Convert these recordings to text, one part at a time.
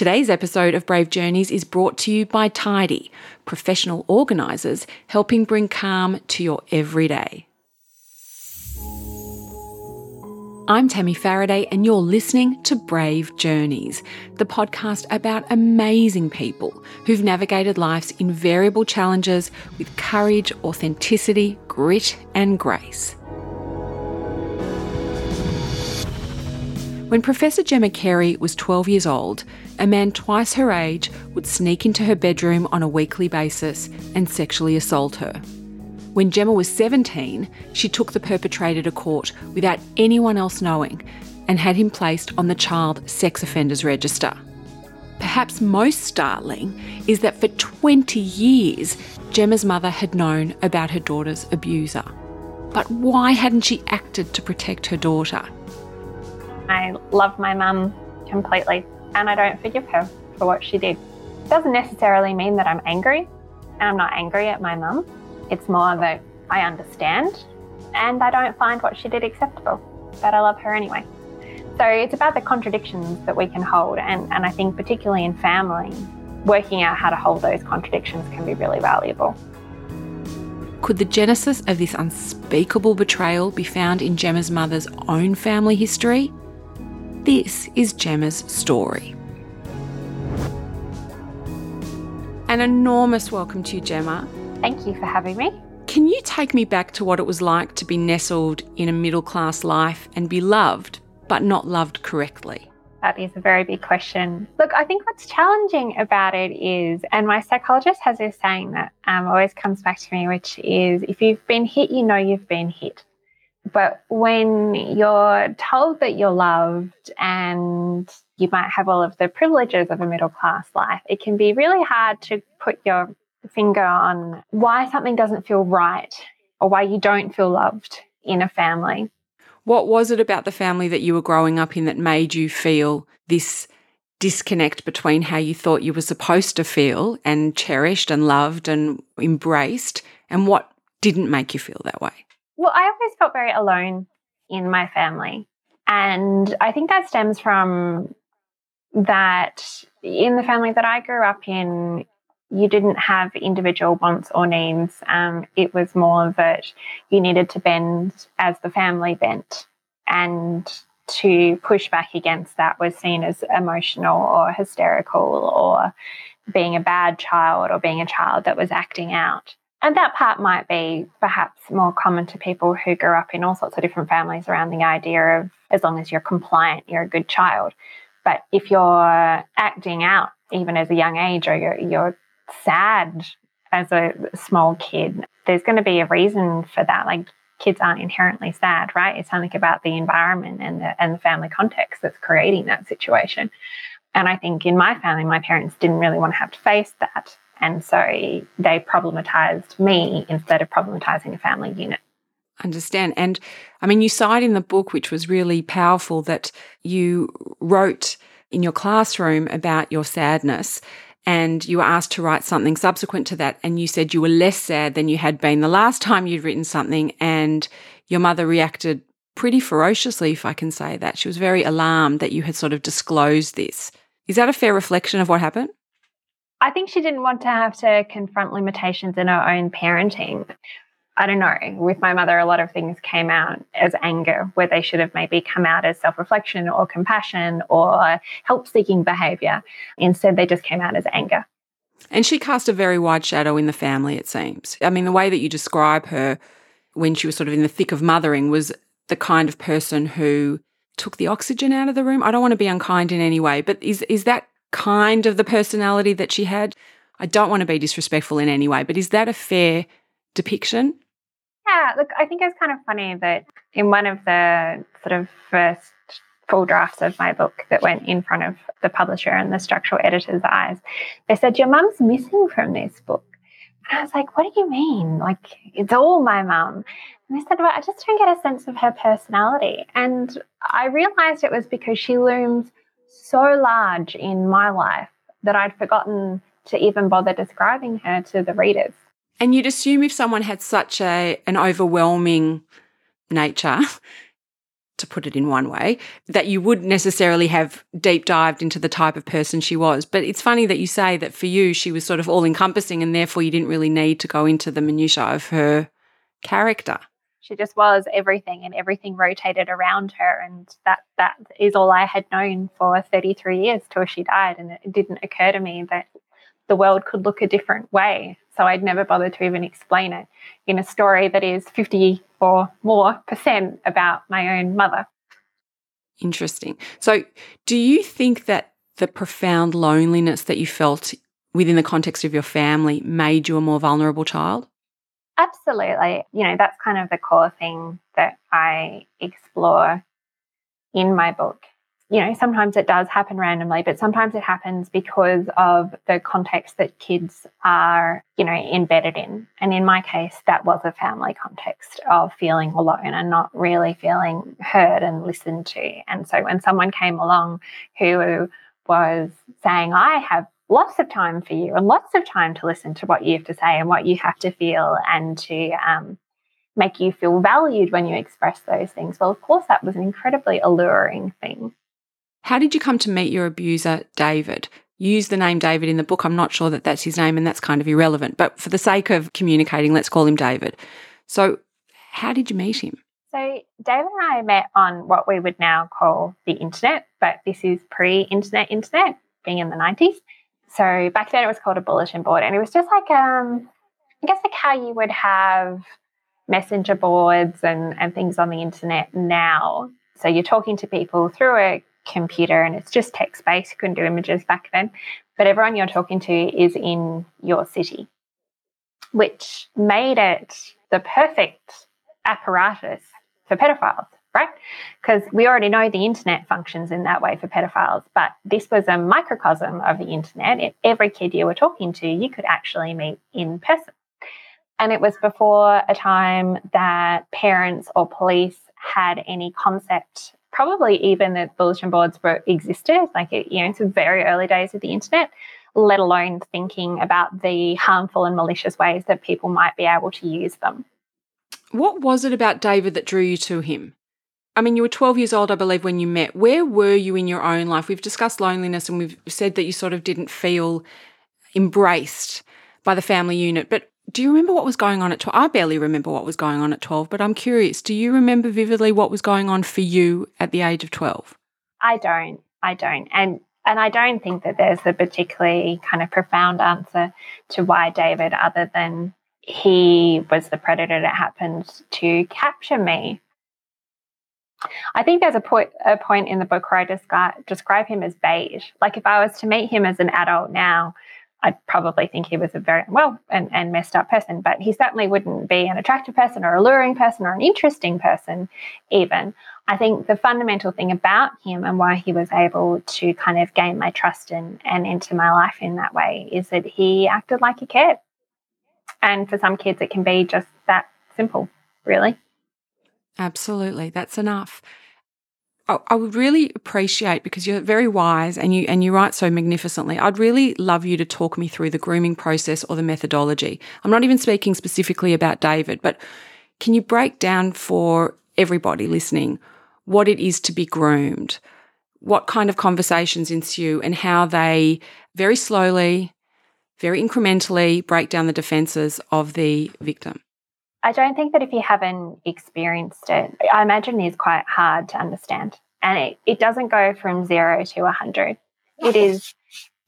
Today's episode of Brave Journeys is brought to you by Tidy, professional organisers helping bring calm to your everyday. I'm Tammy Faraday, and you're listening to Brave Journeys, the podcast about amazing people who've navigated life's invariable challenges with courage, authenticity, grit, and grace. When Professor Gemma Carey was 12 years old, a man twice her age would sneak into her bedroom on a weekly basis and sexually assault her. When Gemma was 17, she took the perpetrator to court without anyone else knowing and had him placed on the Child Sex Offenders Register. Perhaps most startling is that for 20 years, Gemma's mother had known about her daughter's abuser. But why hadn't she acted to protect her daughter? I love my mum completely and I don't forgive her for what she did. It doesn't necessarily mean that I'm angry and I'm not angry at my mum. It's more that I understand and I don't find what she did acceptable, but I love her anyway. So it's about the contradictions that we can hold, and, and I think, particularly in family, working out how to hold those contradictions can be really valuable. Could the genesis of this unspeakable betrayal be found in Gemma's mother's own family history? This is Gemma's story. An enormous welcome to you, Gemma. Thank you for having me. Can you take me back to what it was like to be nestled in a middle class life and be loved, but not loved correctly? That is a very big question. Look, I think what's challenging about it is, and my psychologist has this saying that um, always comes back to me, which is if you've been hit, you know you've been hit. But when you're told that you're loved and you might have all of the privileges of a middle class life, it can be really hard to put your finger on why something doesn't feel right or why you don't feel loved in a family. What was it about the family that you were growing up in that made you feel this disconnect between how you thought you were supposed to feel and cherished and loved and embraced and what didn't make you feel that way? Well, I always felt very alone in my family. And I think that stems from that in the family that I grew up in, you didn't have individual wants or needs. Um, it was more that you needed to bend as the family bent. And to push back against that was seen as emotional or hysterical or being a bad child or being a child that was acting out. And that part might be perhaps more common to people who grew up in all sorts of different families around the idea of as long as you're compliant, you're a good child. But if you're acting out, even as a young age, or you're, you're sad as a small kid, there's going to be a reason for that. Like kids aren't inherently sad, right? It's something about the environment and the, and the family context that's creating that situation. And I think in my family, my parents didn't really want to have to face that. And so they problematized me instead of problematizing a family unit. Understand. And I mean, you cite in the book, which was really powerful, that you wrote in your classroom about your sadness and you were asked to write something subsequent to that. And you said you were less sad than you had been the last time you'd written something. And your mother reacted pretty ferociously, if I can say that. She was very alarmed that you had sort of disclosed this. Is that a fair reflection of what happened? I think she didn't want to have to confront limitations in her own parenting. I don't know, with my mother, a lot of things came out as anger, where they should have maybe come out as self reflection or compassion or help seeking behavior. Instead, they just came out as anger. And she cast a very wide shadow in the family, it seems. I mean, the way that you describe her when she was sort of in the thick of mothering was the kind of person who took the oxygen out of the room. I don't want to be unkind in any way, but is is that kind of the personality that she had. I don't want to be disrespectful in any way, but is that a fair depiction? Yeah, look, I think it's kind of funny that in one of the sort of first full drafts of my book that went in front of the publisher and the structural editor's eyes, they said, Your mum's missing from this book. And I was like, What do you mean? Like, it's all my mum. And they said, Well, I just don't get a sense of her personality. And I realized it was because she looms so large in my life that I'd forgotten to even bother describing her to the readers. And you'd assume if someone had such a an overwhelming nature to put it in one way, that you would necessarily have deep dived into the type of person she was. But it's funny that you say that for you, she was sort of all encompassing and therefore you didn't really need to go into the minutiae of her character. She just was everything and everything rotated around her. And that, that is all I had known for 33 years till she died. And it didn't occur to me that the world could look a different way. So I'd never bothered to even explain it in a story that is 50 or more percent about my own mother. Interesting. So, do you think that the profound loneliness that you felt within the context of your family made you a more vulnerable child? Absolutely. You know, that's kind of the core thing that I explore in my book you know, sometimes it does happen randomly, but sometimes it happens because of the context that kids are, you know, embedded in. And in my case, that was a family context of feeling alone and not really feeling heard and listened to. And so when someone came along who was saying, I have lots of time for you and lots of time to listen to what you have to say and what you have to feel and to um, make you feel valued when you express those things. Well, of course, that was an incredibly alluring thing. How did you come to meet your abuser, David? Use the name David in the book. I'm not sure that that's his name and that's kind of irrelevant, but for the sake of communicating, let's call him David. So, how did you meet him? So, David and I met on what we would now call the internet, but this is pre internet, internet, being in the 90s. So, back then it was called a bulletin board, and it was just like, um, I guess, like how you would have messenger boards and, and things on the internet now. So, you're talking to people through a computer and it's just text based. You couldn't do images back then. But everyone you're talking to is in your city, which made it the perfect apparatus for pedophiles, right? Because we already know the internet functions in that way for pedophiles, but this was a microcosm of the internet. every kid you were talking to, you could actually meet in person. And it was before a time that parents or police had any concept probably even that bulletin boards were existed. Like it, you know, it's very early days of the internet, let alone thinking about the harmful and malicious ways that people might be able to use them. What was it about David that drew you to him? I mean, you were 12 years old, I believe, when you met. Where were you in your own life? We've discussed loneliness and we've said that you sort of didn't feel embraced by the family unit. But do you remember what was going on at 12? I barely remember what was going on at 12, but I'm curious. Do you remember vividly what was going on for you at the age of 12? I don't. I don't. And and I don't think that there's a particularly kind of profound answer to why David, other than he was the predator that happened to capture me. I think there's a point, a point in the book where I describe, describe him as beige. Like if I was to meet him as an adult now, I'd probably think he was a very well and, and messed up person, but he certainly wouldn't be an attractive person or alluring person or an interesting person, even. I think the fundamental thing about him and why he was able to kind of gain my trust and, and enter my life in that way is that he acted like he cared. And for some kids, it can be just that simple, really. Absolutely. That's enough. I would really appreciate because you're very wise and you and you write so magnificently. I'd really love you to talk me through the grooming process or the methodology. I'm not even speaking specifically about David, but can you break down for everybody listening what it is to be groomed? What kind of conversations ensue and how they very slowly, very incrementally break down the defenses of the victim? I don't think that if you haven't experienced it, I imagine it is quite hard to understand. And it, it doesn't go from zero to 100. It is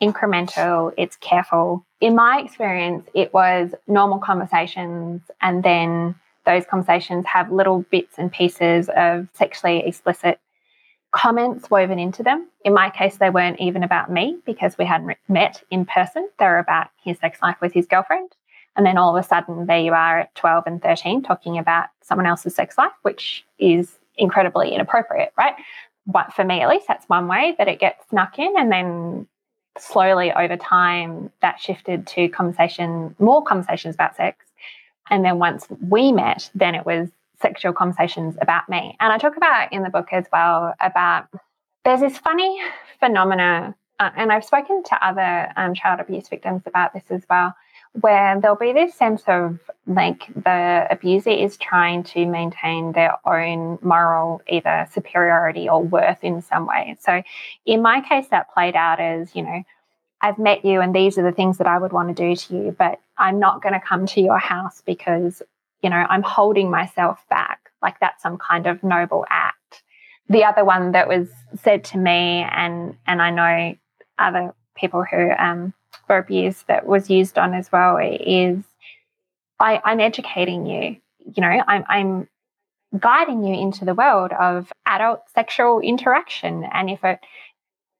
incremental, it's careful. In my experience, it was normal conversations, and then those conversations have little bits and pieces of sexually explicit comments woven into them. In my case, they weren't even about me because we hadn't met in person. They were about his sex life with his girlfriend. And then all of a sudden, there you are at 12 and 13 talking about someone else's sex life, which is incredibly inappropriate, right? But for me, at least, that's one way that it gets snuck in. And then slowly over time, that shifted to conversation, more conversations about sex. And then once we met, then it was sexual conversations about me. And I talk about in the book as well about there's this funny phenomena, uh, and I've spoken to other um, child abuse victims about this as well, where there'll be this sense of like the abuser is trying to maintain their own moral either superiority or worth in some way. So in my case, that played out as, you know, I've met you and these are the things that I would want to do to you, but I'm not going to come to your house because, you know, I'm holding myself back. Like that's some kind of noble act. The other one that was said to me, and and I know other people who um, were abused that was used on as well, is I, I'm educating you. You know, I'm, I'm guiding you into the world of adult sexual interaction. And if it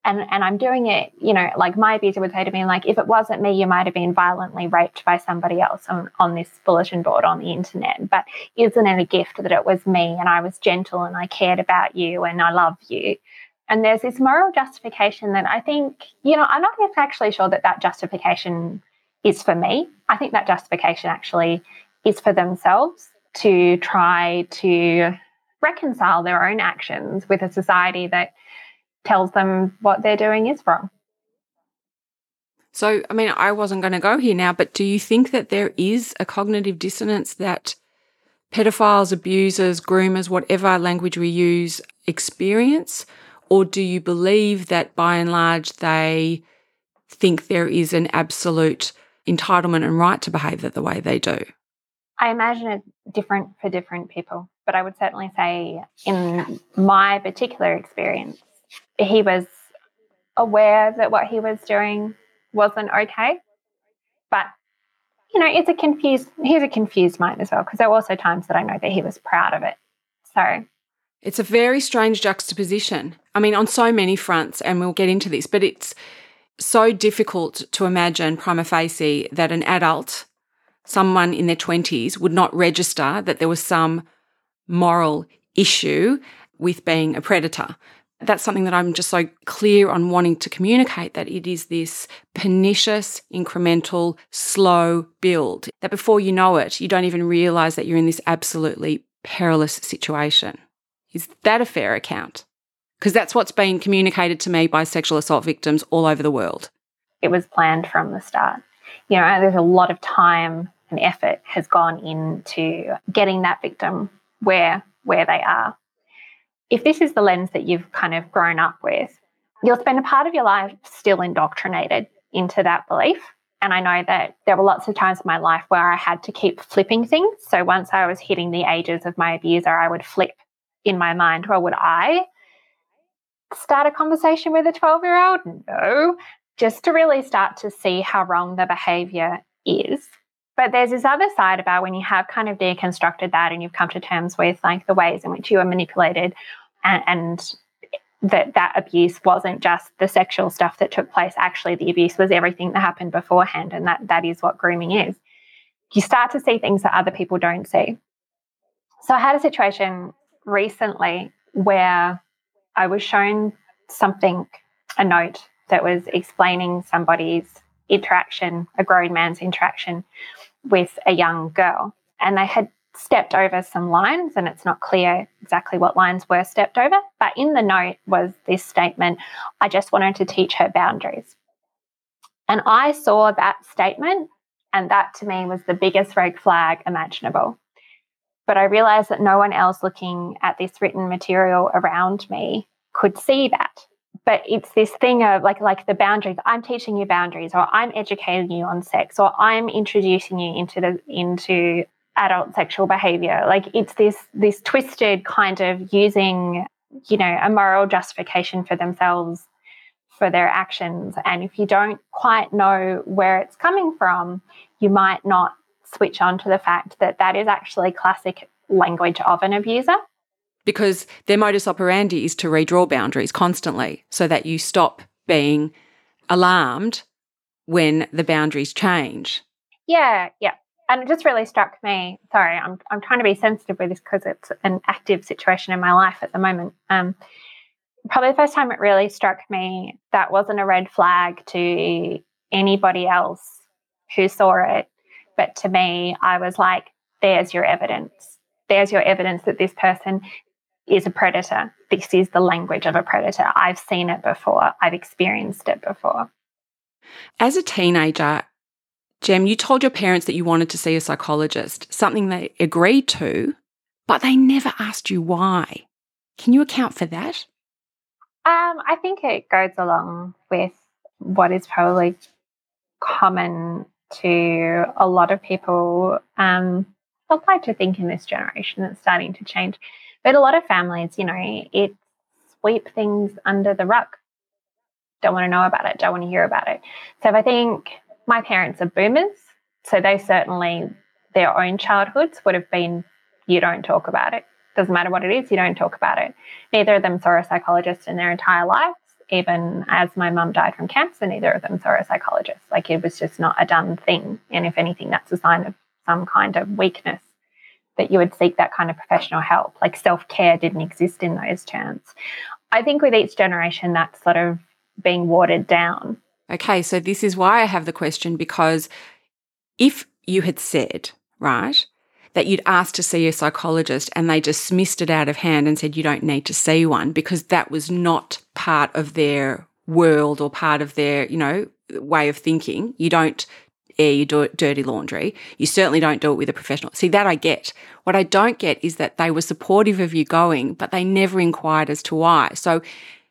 and and I'm doing it, you know, like my abuser would say to me, like, if it wasn't me, you might have been violently raped by somebody else on, on this bulletin board on the internet. But isn't it a gift that it was me and I was gentle and I cared about you and I love you? And there's this moral justification that I think, you know, I'm not actually sure that that justification is for me. I think that justification actually is for themselves to try to reconcile their own actions with a society that tells them what they're doing is wrong. So, I mean, I wasn't going to go here now, but do you think that there is a cognitive dissonance that pedophiles, abusers, groomers, whatever language we use, experience? Or do you believe that by and large they think there is an absolute entitlement and right to behave the way they do? I imagine it's different for different people, but I would certainly say in my particular experience, he was aware that what he was doing wasn't okay. But you know, it's a confused he's a confused mind as well, because there were also times that I know that he was proud of it. So it's a very strange juxtaposition. I mean, on so many fronts, and we'll get into this, but it's so difficult to imagine prima facie that an adult, someone in their 20s, would not register that there was some moral issue with being a predator that's something that I'm just so clear on wanting to communicate that it is this pernicious, incremental, slow build that before you know it, you don't even realize that you're in this absolutely perilous situation. Is that a fair account? Because that's what's been communicated to me by sexual assault victims all over the world. It was planned from the start. You know, there's a lot of time and effort has gone into getting that victim where where they are if this is the lens that you've kind of grown up with, you'll spend a part of your life still indoctrinated into that belief. And I know that there were lots of times in my life where I had to keep flipping things. So once I was hitting the ages of my abuser, I would flip in my mind, well, would I start a conversation with a 12 year old? No, just to really start to see how wrong the behavior is. But there's this other side about when you have kind of deconstructed that and you've come to terms with like the ways in which you were manipulated and, and that that abuse wasn't just the sexual stuff that took place actually the abuse was everything that happened beforehand and that that is what grooming is you start to see things that other people don't see so i had a situation recently where i was shown something a note that was explaining somebody's interaction a grown man's interaction with a young girl and they had stepped over some lines, and it's not clear exactly what lines were stepped over. But in the note was this statement I just wanted to teach her boundaries. And I saw that statement, and that to me was the biggest red flag imaginable. But I realized that no one else looking at this written material around me could see that. But it's this thing of like like the boundaries. I'm teaching you boundaries, or I'm educating you on sex, or I'm introducing you into the into adult sexual behavior. Like it's this this twisted kind of using, you know, a moral justification for themselves for their actions. And if you don't quite know where it's coming from, you might not switch on to the fact that that is actually classic language of an abuser. Because their modus operandi is to redraw boundaries constantly so that you stop being alarmed when the boundaries change. Yeah, yeah and it just really struck me. Sorry, I'm I'm trying to be sensitive with this because it's an active situation in my life at the moment. Um, probably the first time it really struck me that wasn't a red flag to anybody else who saw it, but to me, I was like, "There's your evidence. There's your evidence that this person is a predator. This is the language of a predator. I've seen it before. I've experienced it before." As a teenager, Jem, you told your parents that you wanted to see a psychologist, something they agreed to, but they never asked you why. Can you account for that? Um, I think it goes along with what is probably common to a lot of people. Um, I'd like to think in this generation it's starting to change. But a lot of families, you know, it sweep things under the rug. Don't want to know about it, don't want to hear about it. So I think my parents are boomers. So they certainly, their own childhoods would have been, you don't talk about it. Doesn't matter what it is, you don't talk about it. Neither of them saw a psychologist in their entire lives. Even as my mum died from cancer, neither of them saw a psychologist. Like it was just not a done thing. And if anything, that's a sign of some kind of weakness that you would seek that kind of professional help. Like self care didn't exist in those terms. I think with each generation, that's sort of being watered down. Okay, so this is why I have the question because if you had said, right, that you'd asked to see a psychologist and they dismissed it out of hand and said you don't need to see one because that was not part of their world or part of their, you know, way of thinking. You don't air your dirty laundry. You certainly don't do it with a professional. See, that I get. What I don't get is that they were supportive of you going, but they never inquired as to why. So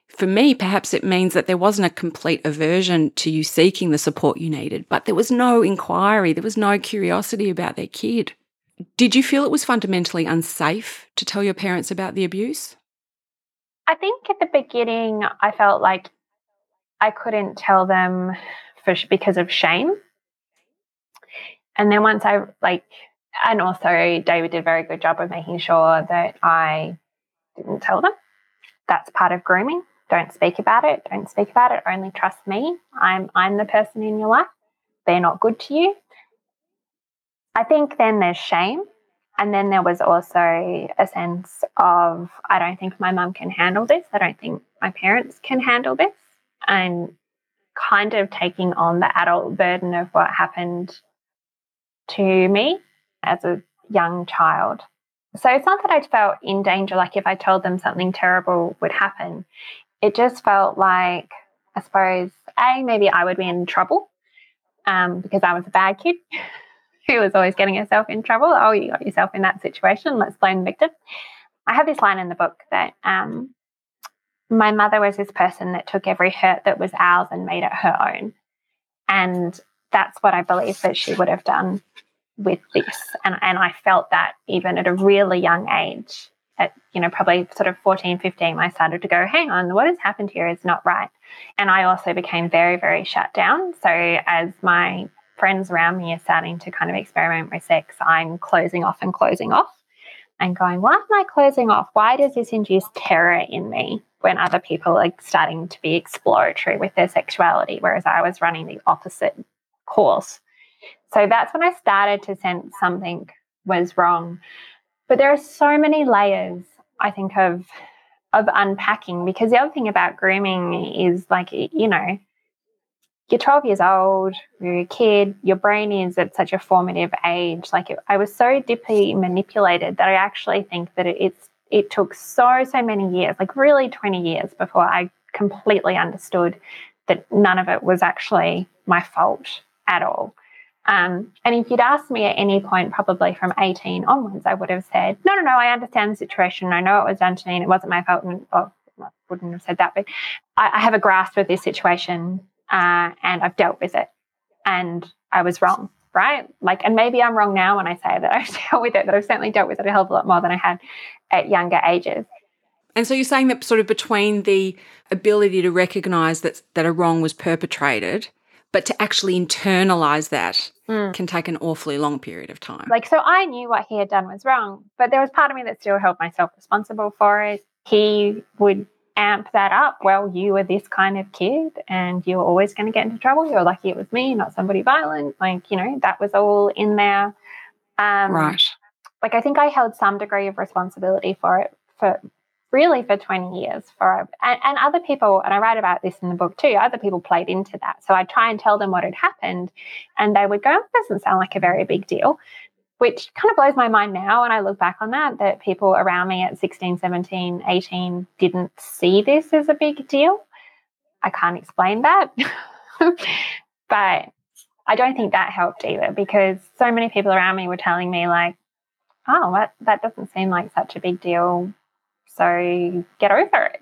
for me, perhaps it means that there wasn't a complete aversion to you seeking the support you needed, but there was no inquiry, there was no curiosity about their kid. Did you feel it was fundamentally unsafe to tell your parents about the abuse? I think at the beginning, I felt like I couldn't tell them for because of shame. And then once I like, and also David did a very good job of making sure that I didn't tell them. That's part of grooming. Don't speak about it. Don't speak about it. Only trust me. I'm I'm the person in your life. They're not good to you. I think then there's shame. And then there was also a sense of, I don't think my mum can handle this. I don't think my parents can handle this. And kind of taking on the adult burden of what happened to me as a young child. So it's not that I felt in danger, like if I told them something terrible would happen. It just felt like, I suppose, A, maybe I would be in trouble um, because I was a bad kid. who was always getting herself in trouble. Oh, you got yourself in that situation. Let's blame the victim. I have this line in the book that um, my mother was this person that took every hurt that was ours and made it her own. And that's what I believe that she would have done with this. And, and I felt that even at a really young age, at, you know, probably sort of 14, 15, I started to go, hang on, what has happened here is not right. And I also became very, very shut down. So as my friends around me are starting to kind of experiment with sex, I'm closing off and closing off and going, why am I closing off? Why does this induce terror in me when other people are starting to be exploratory with their sexuality, whereas I was running the opposite course? So that's when I started to sense something was wrong. But there are so many layers, I think, of of unpacking because the other thing about grooming is like, you know, you're 12 years old, you're a kid, your brain is at such a formative age. Like it, I was so deeply manipulated that I actually think that it, it's it took so so many years, like really 20 years, before I completely understood that none of it was actually my fault at all. Um, and if you'd asked me at any point, probably from 18 onwards, I would have said, no, no, no, I understand the situation. I know it was done to me and it wasn't my fault. And well, I wouldn't have said that, but I, I have a grasp of this situation uh, and I've dealt with it. And I was wrong, right? Like, and maybe I'm wrong now when I say that I've dealt with it, but I've certainly dealt with it a hell of a lot more than I had at younger ages. And so you're saying that sort of between the ability to recognize that that a wrong was perpetrated, but to actually internalize that mm. can take an awfully long period of time. Like, so I knew what he had done was wrong, but there was part of me that still held myself responsible for it. He would amp that up. Well, you were this kind of kid and you're always going to get into trouble. You're lucky it was me, not somebody violent. Like, you know, that was all in there. Um, right. Like, I think I held some degree of responsibility for it for really for 20 years for and, and other people and i write about this in the book too other people played into that so i'd try and tell them what had happened and they would go it doesn't sound like a very big deal which kind of blows my mind now when I look back on that, that people around me at 16, 17, 18 didn't see this as a big deal. I can't explain that. but I don't think that helped either because so many people around me were telling me, like, oh, that, that doesn't seem like such a big deal. So get over it.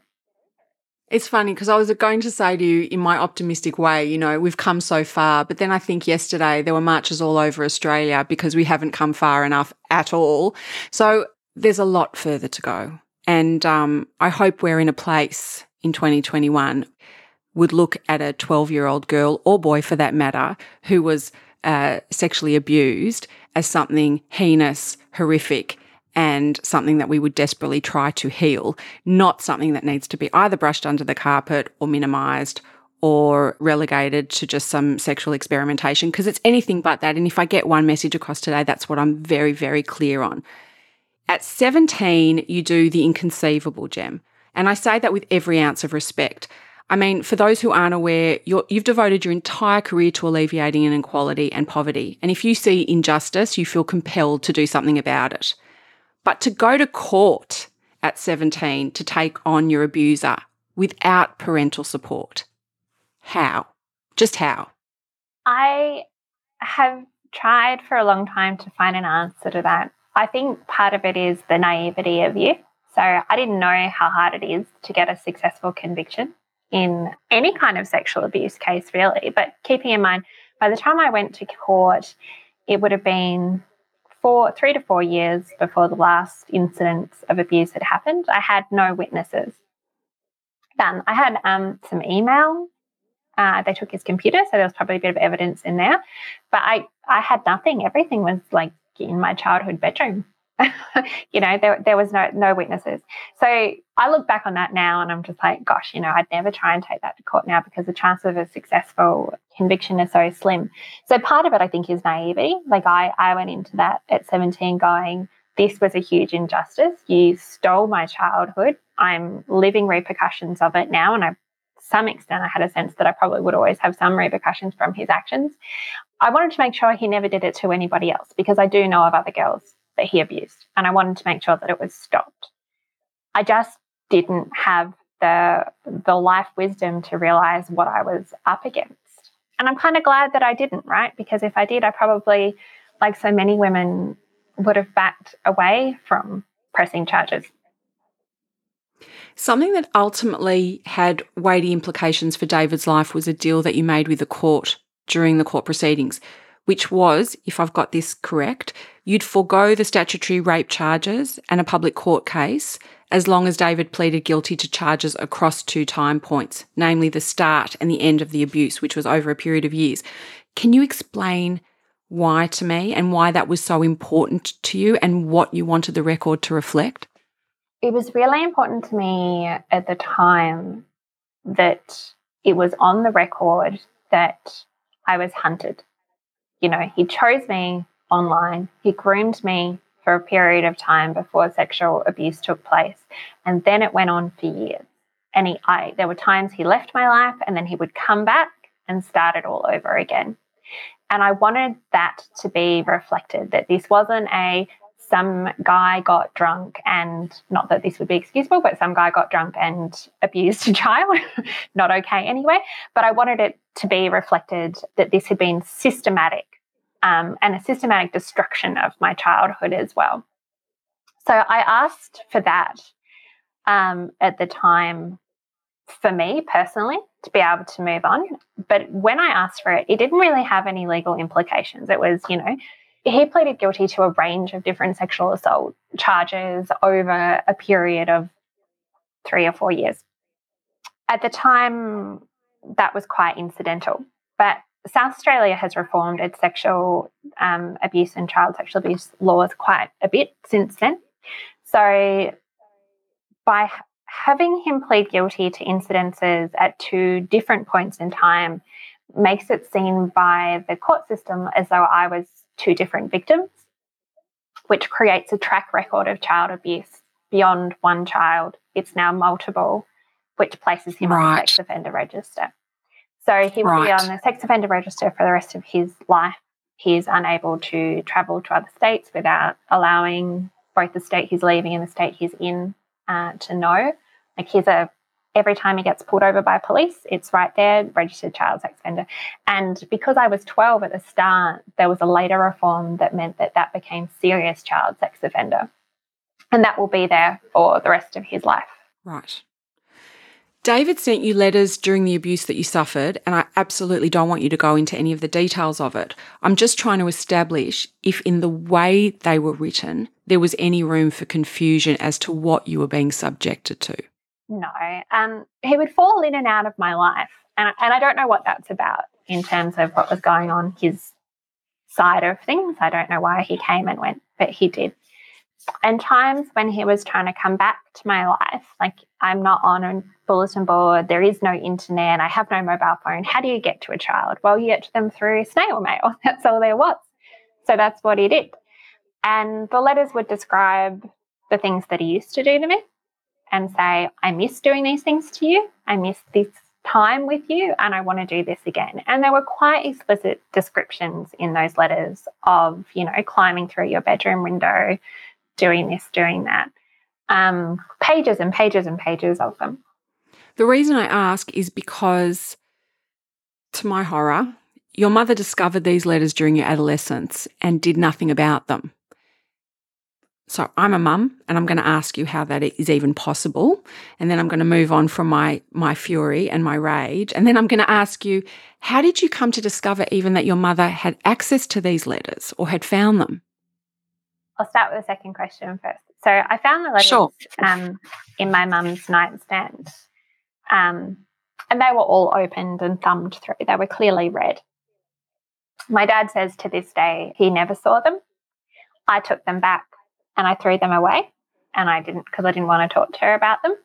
It's funny because I was going to say to you in my optimistic way, you know, we've come so far. But then I think yesterday there were marches all over Australia because we haven't come far enough at all. So there's a lot further to go. And um, I hope we're in a place in 2021 would look at a 12 year old girl or boy for that matter who was uh, sexually abused as something heinous, horrific, and something that we would desperately try to heal, not something that needs to be either brushed under the carpet or minimized or relegated to just some sexual experimentation because it's anything but that. And if I get one message across today, that's what I'm very, very clear on. At 17, you do the inconceivable, Gem. And I say that with every ounce of respect. I mean, for those who aren't aware, you have devoted your entire career to alleviating inequality and poverty. And if you see injustice, you feel compelled to do something about it. But to go to court at 17 to take on your abuser without parental support, how? Just how? I have tried for a long time to find an answer to that. I think part of it is the naivety of you. So I didn't know how hard it is to get a successful conviction in any kind of sexual abuse case, really. But keeping in mind, by the time I went to court, it would have been four, three to four years before the last incidents of abuse had happened. I had no witnesses. Then I had um, some email. Uh, they took his computer, so there was probably a bit of evidence in there. But I, I had nothing. Everything was like in my childhood bedroom. you know, there, there was no no witnesses. So I look back on that now and I'm just like, gosh, you know, I'd never try and take that to court now because the chance of a successful conviction is so slim. So part of it I think is naivety. Like I, I went into that at 17 going, this was a huge injustice. You stole my childhood. I'm living repercussions of it now. And I some extent I had a sense that I probably would always have some repercussions from his actions. I wanted to make sure he never did it to anybody else because I do know of other girls that he abused. And I wanted to make sure that it was stopped. I just didn't have the the life wisdom to realize what I was up against. And I'm kind of glad that I didn't, right? Because if I did, I probably, like so many women, would have backed away from pressing charges. Something that ultimately had weighty implications for David's life was a deal that you made with the court during the court proceedings which was, if I've got this correct, you'd forego the statutory rape charges and a public court case as long as David pleaded guilty to charges across two time points, namely the start and the end of the abuse, which was over a period of years. Can you explain why to me and why that was so important to you and what you wanted the record to reflect? It was really important to me at the time that it was on the record that I was hunted you know, he chose me online, he groomed me for a period of time before sexual abuse took place. And then it went on for years. And he, I, there were times he left my life and then he would come back and start it all over again. And I wanted that to be reflected that this wasn't a some guy got drunk and not that this would be excusable, but some guy got drunk and abused a child. not okay anyway. But I wanted it to be reflected that this had been systematic um, and a systematic destruction of my childhood as well. So I asked for that um, at the time for me personally to be able to move on. But when I asked for it, it didn't really have any legal implications. It was, you know, he pleaded guilty to a range of different sexual assault charges over a period of three or four years. At the time, that was quite incidental. But South Australia has reformed its sexual um, abuse and child sexual abuse laws quite a bit since then. So, by having him plead guilty to incidences at two different points in time, makes it seem by the court system as though I was two different victims, which creates a track record of child abuse beyond one child. It's now multiple, which places him right. on the sex offender register. So he will right. be on the sex offender register for the rest of his life. He is unable to travel to other states without allowing both the state he's leaving and the state he's in uh, to know. Like he's a every time he gets pulled over by police, it's right there, registered child sex offender. And because I was 12 at the start, there was a later reform that meant that that became serious child sex offender. And that will be there for the rest of his life. Right. David sent you letters during the abuse that you suffered, and I absolutely don't want you to go into any of the details of it. I'm just trying to establish if, in the way they were written, there was any room for confusion as to what you were being subjected to. No. Um, he would fall in and out of my life. And, and I don't know what that's about in terms of what was going on his side of things. I don't know why he came and went, but he did. And times when he was trying to come back to my life, like I'm not on a bulletin board, there is no internet, I have no mobile phone. How do you get to a child? Well, you get to them through snail mail. That's all there was. So that's what he did. And the letters would describe the things that he used to do to me and say, I miss doing these things to you. I miss this time with you and I want to do this again. And there were quite explicit descriptions in those letters of, you know, climbing through your bedroom window, doing this, doing that. Um, pages and pages and pages of them. The reason I ask is because, to my horror, your mother discovered these letters during your adolescence and did nothing about them. So I'm a mum and I'm going to ask you how that is even possible. And then I'm going to move on from my, my fury and my rage. And then I'm going to ask you, how did you come to discover even that your mother had access to these letters or had found them? I'll start with the second question first. So I found the letters sure. um, in my mum's nightstand. Um, and they were all opened and thumbed through. They were clearly read. My dad says to this day he never saw them. I took them back and I threw them away. And I didn't because I didn't want to talk to her about them.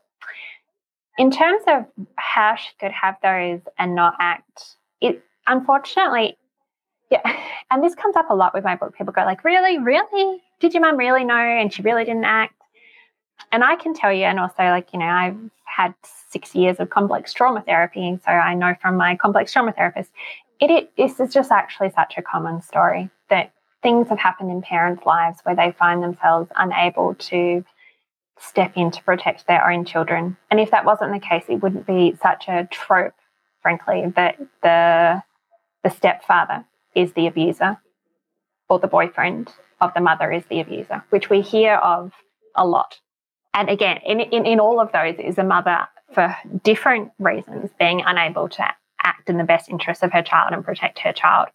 In terms of how she could have those and not act, it unfortunately, yeah, and this comes up a lot with my book. People go like, "Really, really? Did your mum really know?" And she really didn't act. And I can tell you, and also like you know, I've had six years of complex trauma therapy, so I know from my complex trauma therapist, it, it this is just actually such a common story that things have happened in parents' lives where they find themselves unable to step in to protect their own children. And if that wasn't the case, it wouldn't be such a trope, frankly, that the the stepfather is the abuser or the boyfriend of the mother is the abuser, which we hear of a lot. And again, in, in, in all of those is a mother for different reasons being unable to act in the best interest of her child and protect her child.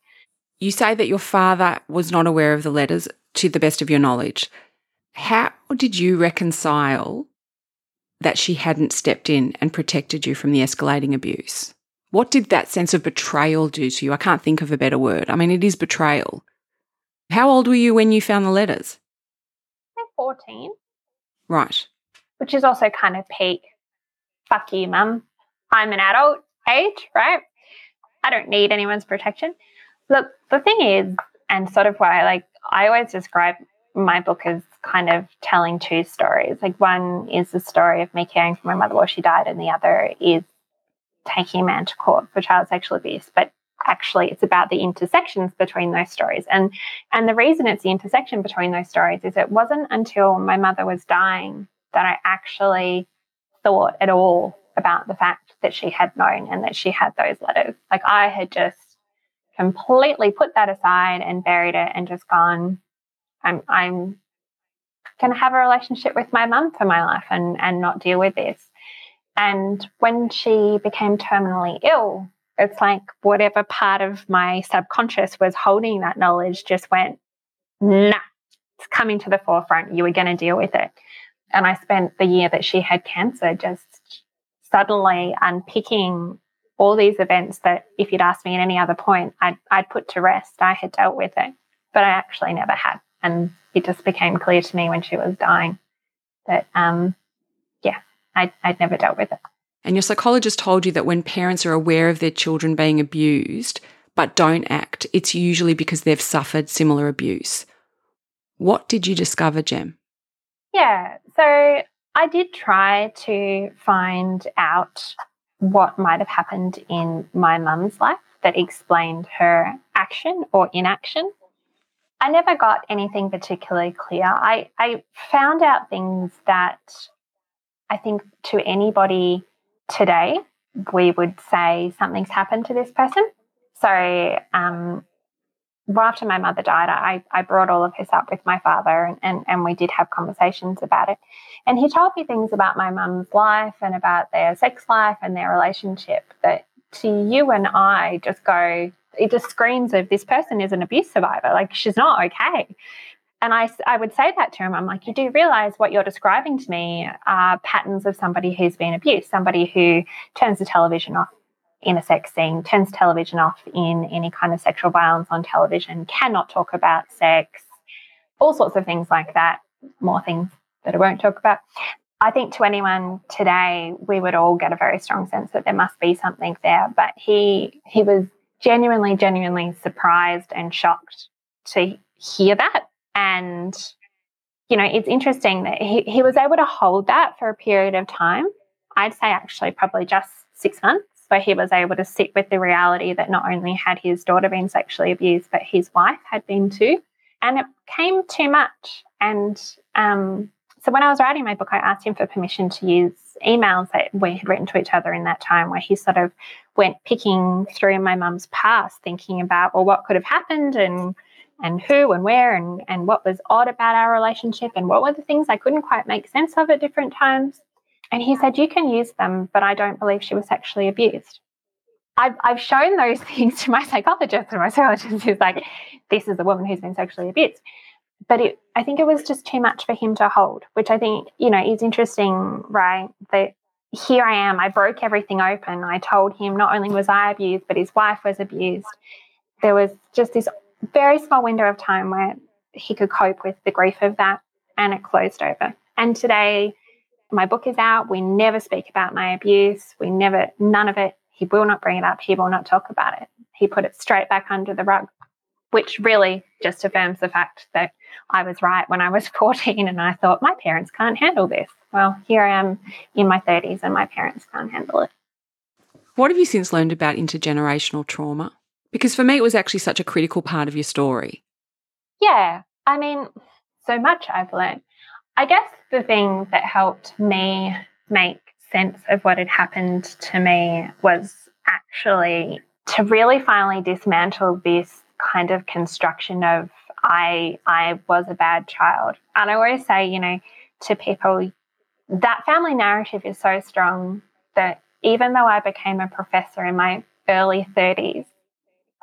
You say that your father was not aware of the letters to the best of your knowledge. How did you reconcile that she hadn't stepped in and protected you from the escalating abuse? What did that sense of betrayal do to you? I can't think of a better word. I mean, it is betrayal. How old were you when you found the letters? I'm 14. Right. Which is also kind of peak. Fuck you, mum. I'm an adult age, right? I don't need anyone's protection. Look, the thing is, and sort of why like I always describe my book as kind of telling two stories. Like one is the story of me caring for my mother while she died, and the other is taking a man to court for child sexual abuse. But actually it's about the intersections between those stories. And and the reason it's the intersection between those stories is it wasn't until my mother was dying that I actually thought at all about the fact that she had known and that she had those letters. Like I had just completely put that aside and buried it and just gone, I'm I'm gonna have a relationship with my mum for my life and and not deal with this. And when she became terminally ill, it's like whatever part of my subconscious was holding that knowledge just went, nah, it's coming to the forefront. You were going to deal with it. And I spent the year that she had cancer just suddenly unpicking all these events that if you'd asked me at any other point, I'd, I'd put to rest. I had dealt with it, but I actually never had. And it just became clear to me when she was dying that, um, I'd, I'd never dealt with it. And your psychologist told you that when parents are aware of their children being abused but don't act, it's usually because they've suffered similar abuse. What did you discover, Jem? Yeah, so I did try to find out what might have happened in my mum's life that explained her action or inaction. I never got anything particularly clear. I, I found out things that I think to anybody today, we would say something's happened to this person. So, um, well, after my mother died, I, I brought all of this up with my father and, and, and we did have conversations about it. And he told me things about my mum's life and about their sex life and their relationship that to you and I just go, it just screams of this person is an abuse survivor. Like she's not okay. And I, I would say that to him. I'm like, you do realize what you're describing to me are patterns of somebody who's been abused, somebody who turns the television off in a sex scene, turns television off in any kind of sexual violence on television, cannot talk about sex, all sorts of things like that, more things that I won't talk about. I think to anyone today, we would all get a very strong sense that there must be something there. But he he was genuinely, genuinely surprised and shocked to hear that. And, you know, it's interesting that he, he was able to hold that for a period of time. I'd say actually probably just six months where he was able to sit with the reality that not only had his daughter been sexually abused, but his wife had been too. And it came too much. And um, so when I was writing my book, I asked him for permission to use emails that we had written to each other in that time, where he sort of went picking through my mum's past, thinking about, well, what could have happened and and who and where and, and what was odd about our relationship and what were the things I couldn't quite make sense of at different times. And he said, You can use them, but I don't believe she was sexually abused. I've, I've shown those things to my psychologist, and my psychologist is like, This is a woman who's been sexually abused. But it, I think it was just too much for him to hold, which I think, you know, is interesting, right? That here I am, I broke everything open. I told him not only was I abused, but his wife was abused. There was just this very small window of time where he could cope with the grief of that, and it closed over. And today, my book is out. We never speak about my abuse. We never, none of it. He will not bring it up. He will not talk about it. He put it straight back under the rug, which really just affirms the fact that I was right when I was 14 and I thought, my parents can't handle this. Well, here I am in my 30s and my parents can't handle it. What have you since learned about intergenerational trauma? Because for me, it was actually such a critical part of your story. Yeah. I mean, so much I've learned. I guess the thing that helped me make sense of what had happened to me was actually to really finally dismantle this kind of construction of I I was a bad child. And I always say, you know, to people that family narrative is so strong that even though I became a professor in my early 30s,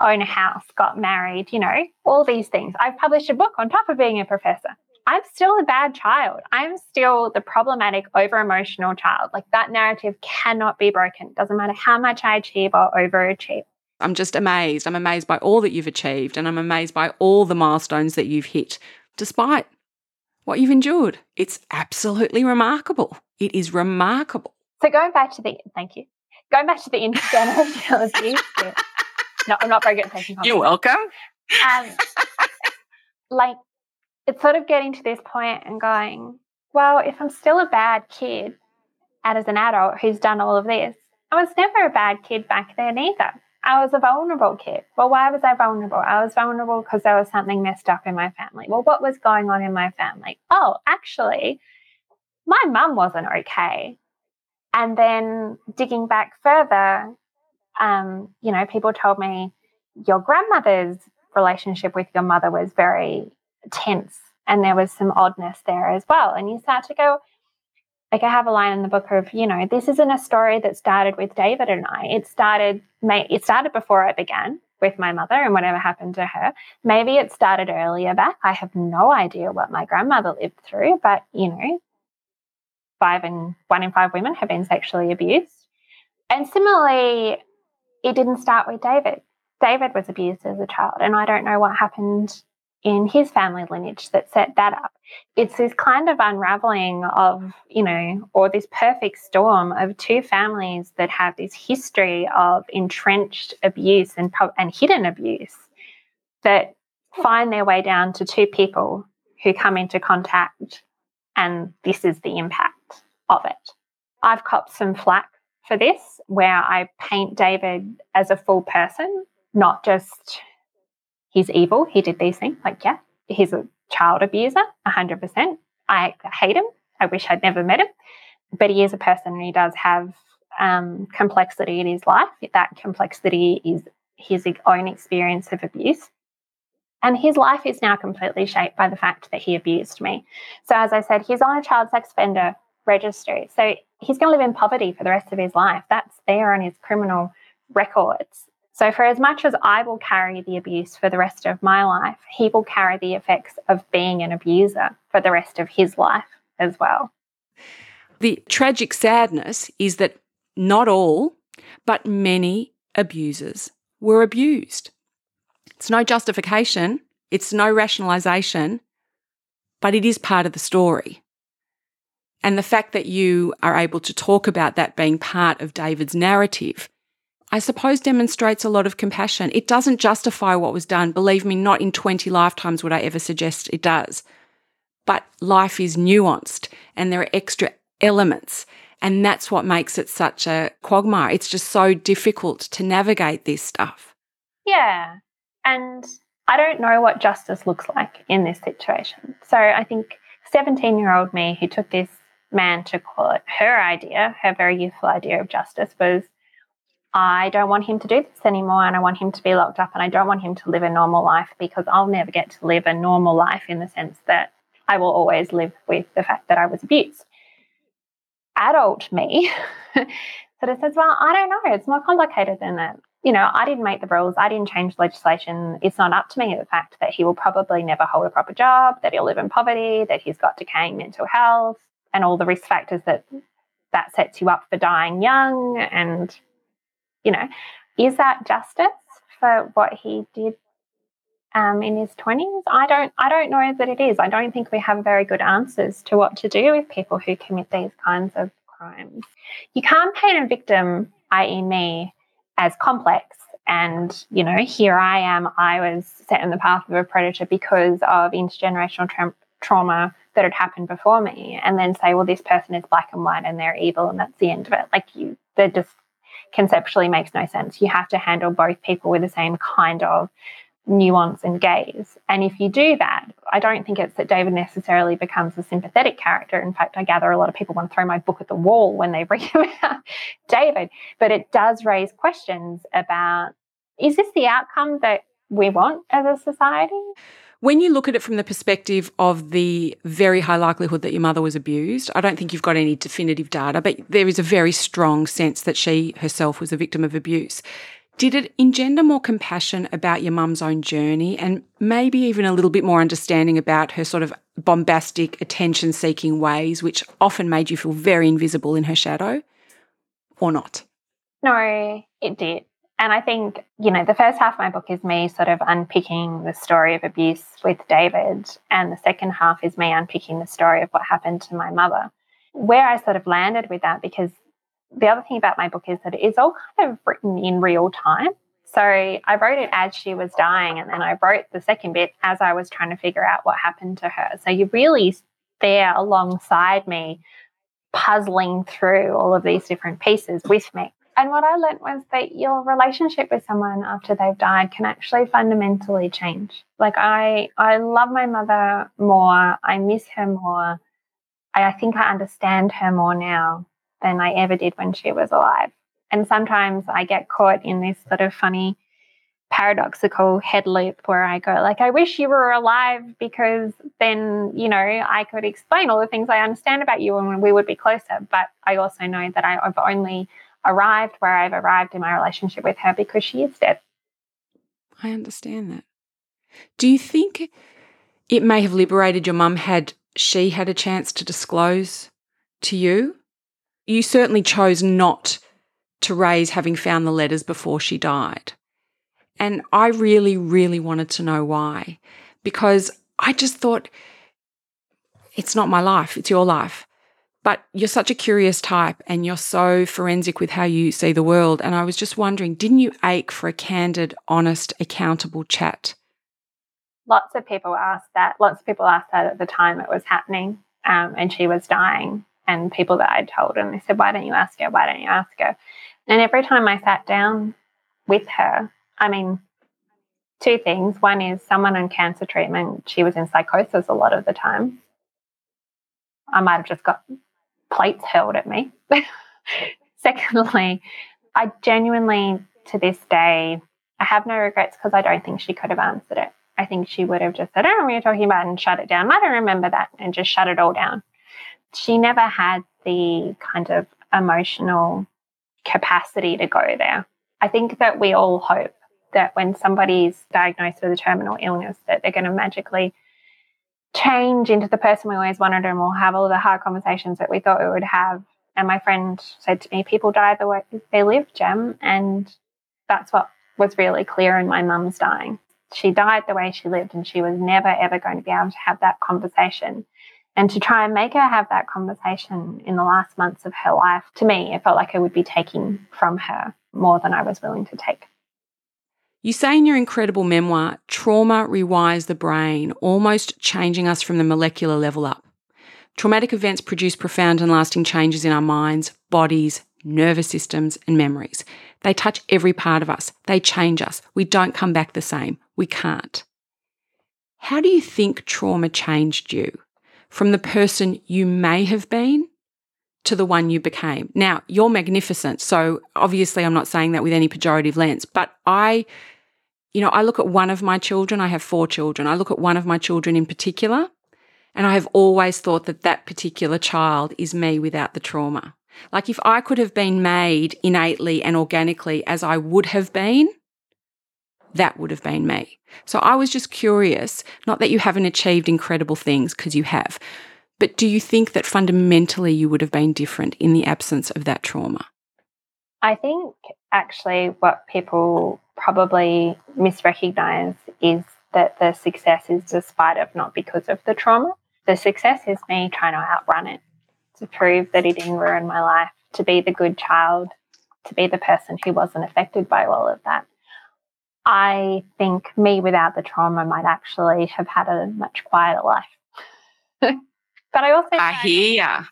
own a house, got married, you know, all these things. I've published a book on top of being a professor. I'm still a bad child. I'm still the problematic, over emotional child. Like that narrative cannot be broken. Doesn't matter how much I achieve or overachieve. I'm just amazed. I'm amazed by all that you've achieved and I'm amazed by all the milestones that you've hit, despite what you've endured. It's absolutely remarkable. It is remarkable. So going back to the thank you. Going back to the intergenerational abuse. No, I'm not very good at taking You're welcome. Um, like it's sort of getting to this point and going, well, if I'm still a bad kid and as an adult who's done all of this, I was never a bad kid back then either. I was a vulnerable kid. Well, why was I vulnerable? I was vulnerable because there was something messed up in my family. Well, what was going on in my family? Oh, actually, my mum wasn't okay. And then digging back further, um, you know, people told me your grandmother's relationship with your mother was very tense and there was some oddness there as well. And you start to go, like I have a line in the book of, you know, this isn't a story that started with David and I. It started, it started before I began with my mother and whatever happened to her. Maybe it started earlier back. I have no idea what my grandmother lived through, but you know, five and one in five women have been sexually abused. And similarly, it didn't start with David. David was abused as a child, and I don't know what happened in his family lineage that set that up. It's this kind of unraveling of, you know, or this perfect storm of two families that have this history of entrenched abuse and, and hidden abuse that find their way down to two people who come into contact, and this is the impact of it. I've copped some flack for this where I paint David as a full person, not just he's evil, he did these things. Like, yeah, he's a child abuser, 100%. I hate him. I wish I'd never met him. But he is a person and he does have um, complexity in his life. That complexity is his own experience of abuse. And his life is now completely shaped by the fact that he abused me. So, as I said, he's on a child sex offender registry. So, he's going to live in poverty for the rest of his life. That's there on his criminal records. So, for as much as I will carry the abuse for the rest of my life, he will carry the effects of being an abuser for the rest of his life as well. The tragic sadness is that not all, but many abusers were abused. It's no justification, it's no rationalization, but it is part of the story. And the fact that you are able to talk about that being part of David's narrative, I suppose demonstrates a lot of compassion. It doesn't justify what was done. Believe me, not in 20 lifetimes would I ever suggest it does. But life is nuanced and there are extra elements. And that's what makes it such a quagmire. It's just so difficult to navigate this stuff. Yeah. And I don't know what justice looks like in this situation. So I think 17 year old me who took this man to court, her idea, her very youthful idea of justice was I don't want him to do this anymore and I want him to be locked up and I don't want him to live a normal life because I'll never get to live a normal life in the sense that I will always live with the fact that I was abused adult me sort of says, Well, I don't know. It's more complicated than that. You know, I didn't make the rules. I didn't change legislation. It's not up to me the fact that he will probably never hold a proper job, that he'll live in poverty, that he's got decaying mental health, and all the risk factors that that sets you up for dying young. And, you know, is that justice for what he did um, in his 20s i don't i don't know that it is. I don't think we have very good answers to what to do with people who commit these kinds of crimes. You can't paint a victim i.e me as complex. And you know here i am. I was set in the path of a predator because of intergenerational tra- trauma that had happened before me and then say well this person is black and white and they're evil and that's the end of it like you that just conceptually makes no sense you have to handle both people with the same kind of nuance and gaze. And if you do that, I don't think it's that David necessarily becomes a sympathetic character. In fact, I gather a lot of people want to throw my book at the wall when they read about David. But it does raise questions about is this the outcome that we want as a society? When you look at it from the perspective of the very high likelihood that your mother was abused, I don't think you've got any definitive data, but there is a very strong sense that she herself was a victim of abuse. Did it engender more compassion about your mum's own journey and maybe even a little bit more understanding about her sort of bombastic, attention seeking ways, which often made you feel very invisible in her shadow, or not? No, it did. And I think, you know, the first half of my book is me sort of unpicking the story of abuse with David, and the second half is me unpicking the story of what happened to my mother. Where I sort of landed with that, because the other thing about my book is that it is all kind of written in real time. So I wrote it as she was dying, and then I wrote the second bit as I was trying to figure out what happened to her. So you're really there alongside me, puzzling through all of these different pieces with me. And what I learned was that your relationship with someone after they've died can actually fundamentally change. Like I, I love my mother more. I miss her more. I, I think I understand her more now than I ever did when she was alive. And sometimes I get caught in this sort of funny paradoxical head loop where I go like I wish you were alive because then you know I could explain all the things I understand about you and we would be closer but I also know that I've only arrived where I've arrived in my relationship with her because she is dead. I understand that. Do you think it may have liberated your mum had she had a chance to disclose to you you certainly chose not to raise having found the letters before she died. And I really, really wanted to know why, because I just thought it's not my life, it's your life. But you're such a curious type and you're so forensic with how you see the world. And I was just wondering, didn't you ache for a candid, honest, accountable chat? Lots of people asked that. Lots of people asked that at the time it was happening um, and she was dying and people that I'd told, and they said, Why don't you ask her? Why don't you ask her? And every time I sat down with her, I mean, two things. One is someone on cancer treatment, she was in psychosis a lot of the time. I might have just got plates hurled at me. Secondly, I genuinely, to this day, I have no regrets because I don't think she could have answered it. I think she would have just said, oh, I don't know what you're talking about and shut it down. I don't remember that and just shut it all down. She never had the kind of emotional capacity to go there. I think that we all hope that when somebody's diagnosed with a terminal illness, that they're going to magically change into the person we always wanted and we'll have all the hard conversations that we thought we would have. And my friend said to me, people die the way they live, Gem. And that's what was really clear in my mum's dying. She died the way she lived, and she was never, ever going to be able to have that conversation. And to try and make her have that conversation in the last months of her life, to me, it felt like I would be taking from her more than I was willing to take. You say in your incredible memoir, trauma rewires the brain, almost changing us from the molecular level up. Traumatic events produce profound and lasting changes in our minds, bodies, nervous systems, and memories. They touch every part of us. They change us. We don't come back the same. We can't. How do you think trauma changed you from the person you may have been to the one you became? Now, you're magnificent. So obviously, I'm not saying that with any pejorative lens, but I, you know, I look at one of my children. I have four children. I look at one of my children in particular, and I have always thought that that particular child is me without the trauma. Like if I could have been made innately and organically as I would have been, that would have been me. So I was just curious, not that you haven't achieved incredible things, because you have, but do you think that fundamentally you would have been different in the absence of that trauma? I think actually what people probably misrecognize is that the success is despite of not because of the trauma. The success is me trying to outrun it to prove that it didn't ruin my life, to be the good child, to be the person who wasn't affected by all of that. I think me without the trauma might actually have had a much quieter life. but I also. I hear ya.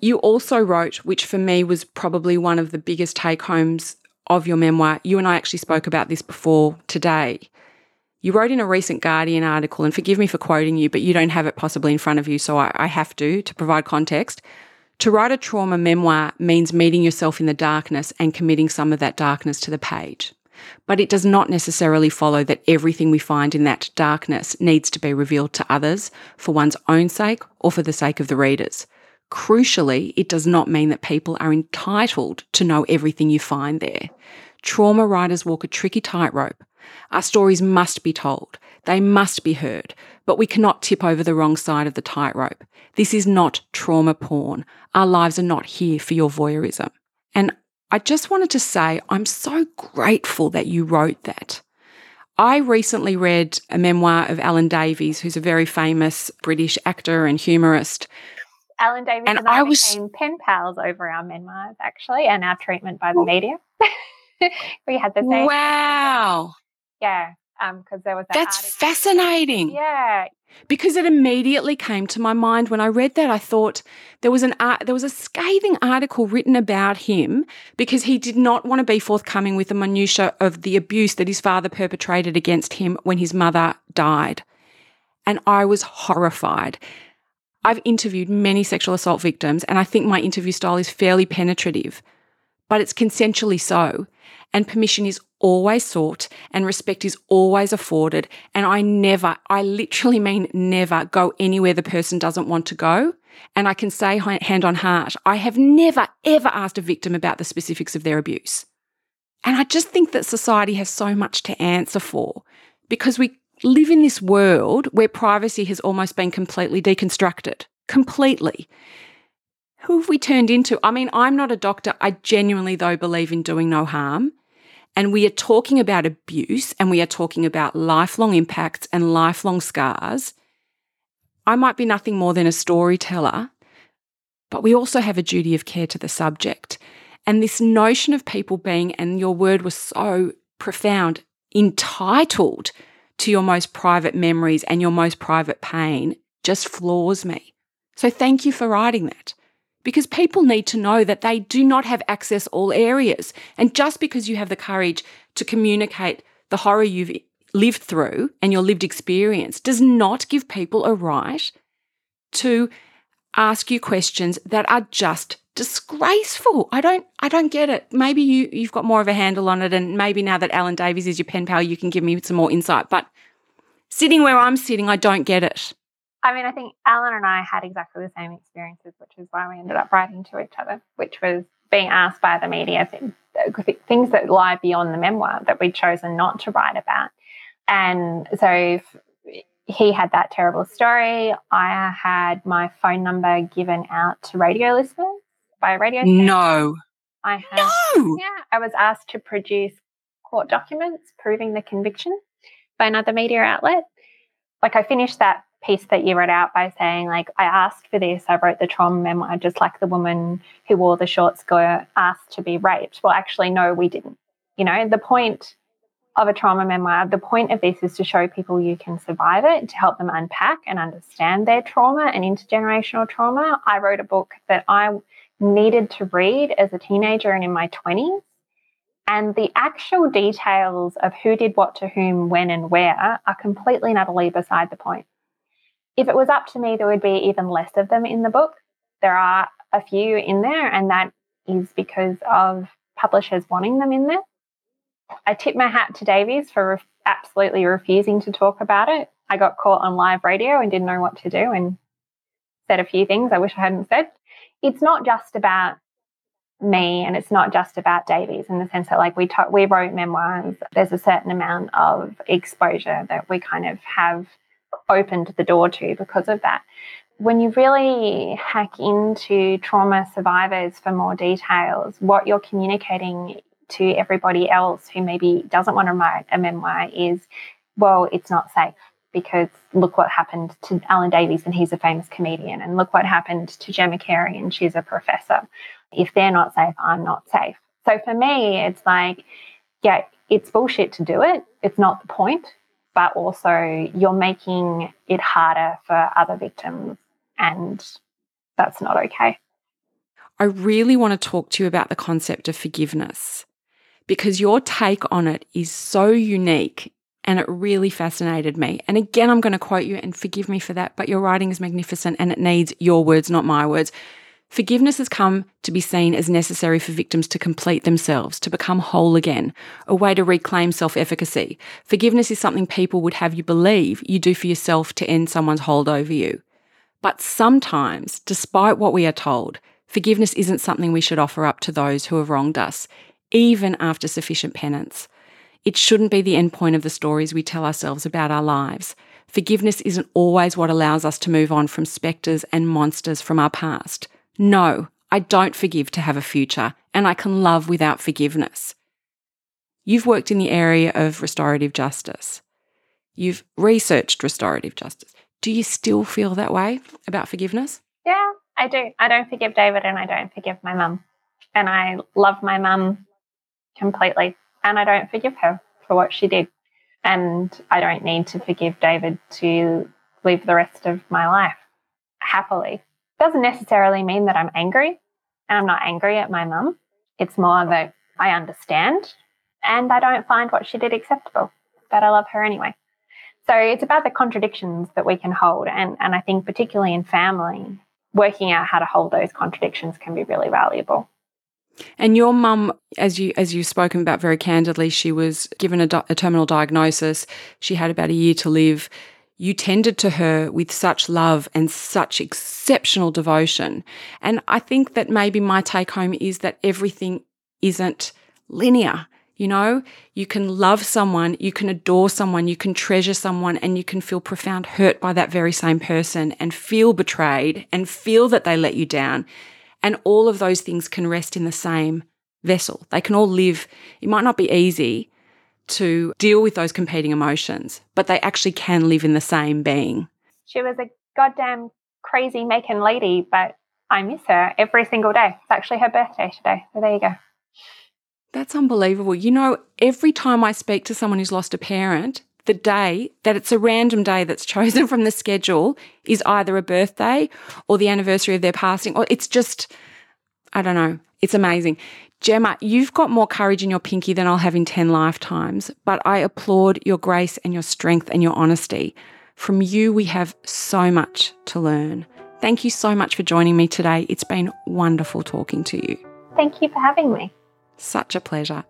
You also wrote, which for me was probably one of the biggest take homes of your memoir. You and I actually spoke about this before today. You wrote in a recent Guardian article, and forgive me for quoting you, but you don't have it possibly in front of you, so I, I have to, to provide context. To write a trauma memoir means meeting yourself in the darkness and committing some of that darkness to the page. But it does not necessarily follow that everything we find in that darkness needs to be revealed to others for one's own sake or for the sake of the readers. Crucially, it does not mean that people are entitled to know everything you find there. Trauma writers walk a tricky tightrope our stories must be told. They must be heard, but we cannot tip over the wrong side of the tightrope. This is not trauma porn. Our lives are not here for your voyeurism. And I just wanted to say, I'm so grateful that you wrote that. I recently read a memoir of Alan Davies, who's a very famous British actor and humorist. Alan Davies and, and I, I was, became pen pals over our memoirs, actually, and our treatment by the media. we had the same. Wow. Yeah, because um, there was that That's article. fascinating. Yeah, because it immediately came to my mind when I read that. I thought there was an art, there was a scathing article written about him because he did not want to be forthcoming with the minutiae of the abuse that his father perpetrated against him when his mother died, and I was horrified. I've interviewed many sexual assault victims, and I think my interview style is fairly penetrative, but it's consensually so and permission is always sought and respect is always afforded. And I never, I literally mean never go anywhere the person doesn't want to go. And I can say hand on heart, I have never, ever asked a victim about the specifics of their abuse. And I just think that society has so much to answer for because we live in this world where privacy has almost been completely deconstructed. Completely. Who have we turned into? I mean, I'm not a doctor. I genuinely, though, believe in doing no harm. And we are talking about abuse and we are talking about lifelong impacts and lifelong scars. I might be nothing more than a storyteller, but we also have a duty of care to the subject. And this notion of people being, and your word was so profound, entitled to your most private memories and your most private pain just floors me. So thank you for writing that because people need to know that they do not have access all areas. And just because you have the courage to communicate the horror you've lived through and your lived experience does not give people a right to ask you questions that are just disgraceful. I don't I don't get it. Maybe you you've got more of a handle on it and maybe now that Alan Davies is your pen pal you can give me some more insight, but sitting where I'm sitting I don't get it. I mean, I think Alan and I had exactly the same experiences, which is why we ended up writing to each other, which was being asked by the media things that lie beyond the memoir that we'd chosen not to write about. And so he had that terrible story. I had my phone number given out to radio listeners by a radio station. No. I had, no. Yeah, I was asked to produce court documents proving the conviction by another media outlet. Like I finished that piece that you read out by saying, like, I asked for this. I wrote the trauma memoir, just like the woman who wore the short skirt asked to be raped. Well, actually, no, we didn't. You know, the point of a trauma memoir, the point of this is to show people you can survive it, to help them unpack and understand their trauma and intergenerational trauma. I wrote a book that I needed to read as a teenager and in my 20s. And the actual details of who did what to whom, when, and where are completely and utterly beside the point. If it was up to me, there would be even less of them in the book. There are a few in there, and that is because of publishers wanting them in there. I tip my hat to Davies for re- absolutely refusing to talk about it. I got caught on live radio and didn't know what to do and said a few things I wish I hadn't said. It's not just about me and it's not just about Davies in the sense that like we talk, we wrote memoirs there's a certain amount of exposure that we kind of have opened the door to because of that. When you really hack into trauma survivors for more details, what you're communicating to everybody else who maybe doesn't want to write a memoir is, well, it's not safe because look what happened to Alan Davies and he's a famous comedian, and look what happened to Gemma Carey and she's a professor. If they're not safe, I'm not safe. So for me, it's like, yeah, it's bullshit to do it. It's not the point but also you're making it harder for other victims, and that's not okay. I really want to talk to you about the concept of forgiveness because your take on it is so unique and it really fascinated me. And again, I'm going to quote you and forgive me for that, but your writing is magnificent and it needs your words, not my words. Forgiveness has come to be seen as necessary for victims to complete themselves, to become whole again, a way to reclaim self efficacy. Forgiveness is something people would have you believe you do for yourself to end someone's hold over you. But sometimes, despite what we are told, forgiveness isn't something we should offer up to those who have wronged us, even after sufficient penance. It shouldn't be the end point of the stories we tell ourselves about our lives. Forgiveness isn't always what allows us to move on from spectres and monsters from our past. No, I don't forgive to have a future, and I can love without forgiveness. You've worked in the area of restorative justice. You've researched restorative justice. Do you still feel that way about forgiveness? Yeah, I do. I don't forgive David and I don't forgive my mum. And I love my mum completely. And I don't forgive her for what she did. And I don't need to forgive David to live the rest of my life happily doesn't necessarily mean that I'm angry and I'm not angry at my mum. It's more that I understand and I don't find what she did acceptable, but I love her anyway. So it's about the contradictions that we can hold. And, and I think, particularly in family, working out how to hold those contradictions can be really valuable. And your mum, as you as you've spoken about very candidly, she was given a, a terminal diagnosis. She had about a year to live you tended to her with such love and such exceptional devotion. And I think that maybe my take home is that everything isn't linear. You know, you can love someone, you can adore someone, you can treasure someone, and you can feel profound hurt by that very same person and feel betrayed and feel that they let you down. And all of those things can rest in the same vessel. They can all live, it might not be easy, to deal with those competing emotions, but they actually can live in the same being. She was a goddamn crazy making lady, but I miss her every single day. It's actually her birthday today. So there you go. That's unbelievable. You know, every time I speak to someone who's lost a parent, the day that it's a random day that's chosen from the schedule is either a birthday or the anniversary of their passing, or it's just, I don't know, it's amazing. Gemma, you've got more courage in your pinky than I'll have in 10 lifetimes, but I applaud your grace and your strength and your honesty. From you, we have so much to learn. Thank you so much for joining me today. It's been wonderful talking to you. Thank you for having me. Such a pleasure.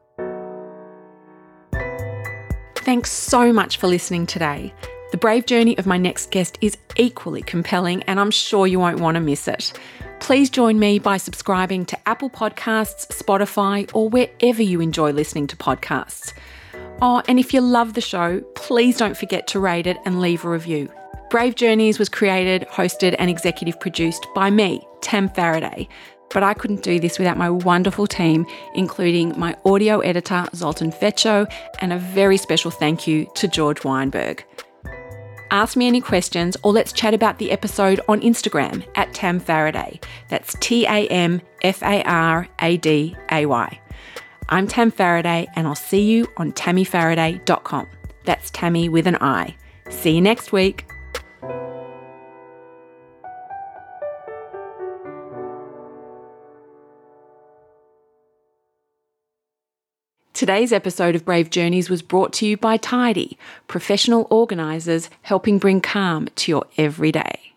Thanks so much for listening today. The brave journey of my next guest is equally compelling, and I'm sure you won't want to miss it. Please join me by subscribing to Apple Podcasts, Spotify, or wherever you enjoy listening to podcasts. Oh, and if you love the show, please don't forget to rate it and leave a review. Brave Journeys was created, hosted, and executive produced by me, Tam Faraday. But I couldn't do this without my wonderful team, including my audio editor, Zoltan Fecho, and a very special thank you to George Weinberg. Ask me any questions or let's chat about the episode on Instagram at Tam Faraday. That's T A M F A R A D A Y. I'm Tam Faraday and I'll see you on tammyfaraday.com. That's Tammy with an I. See you next week. Today's episode of Brave Journeys was brought to you by Tidy, professional organisers helping bring calm to your everyday.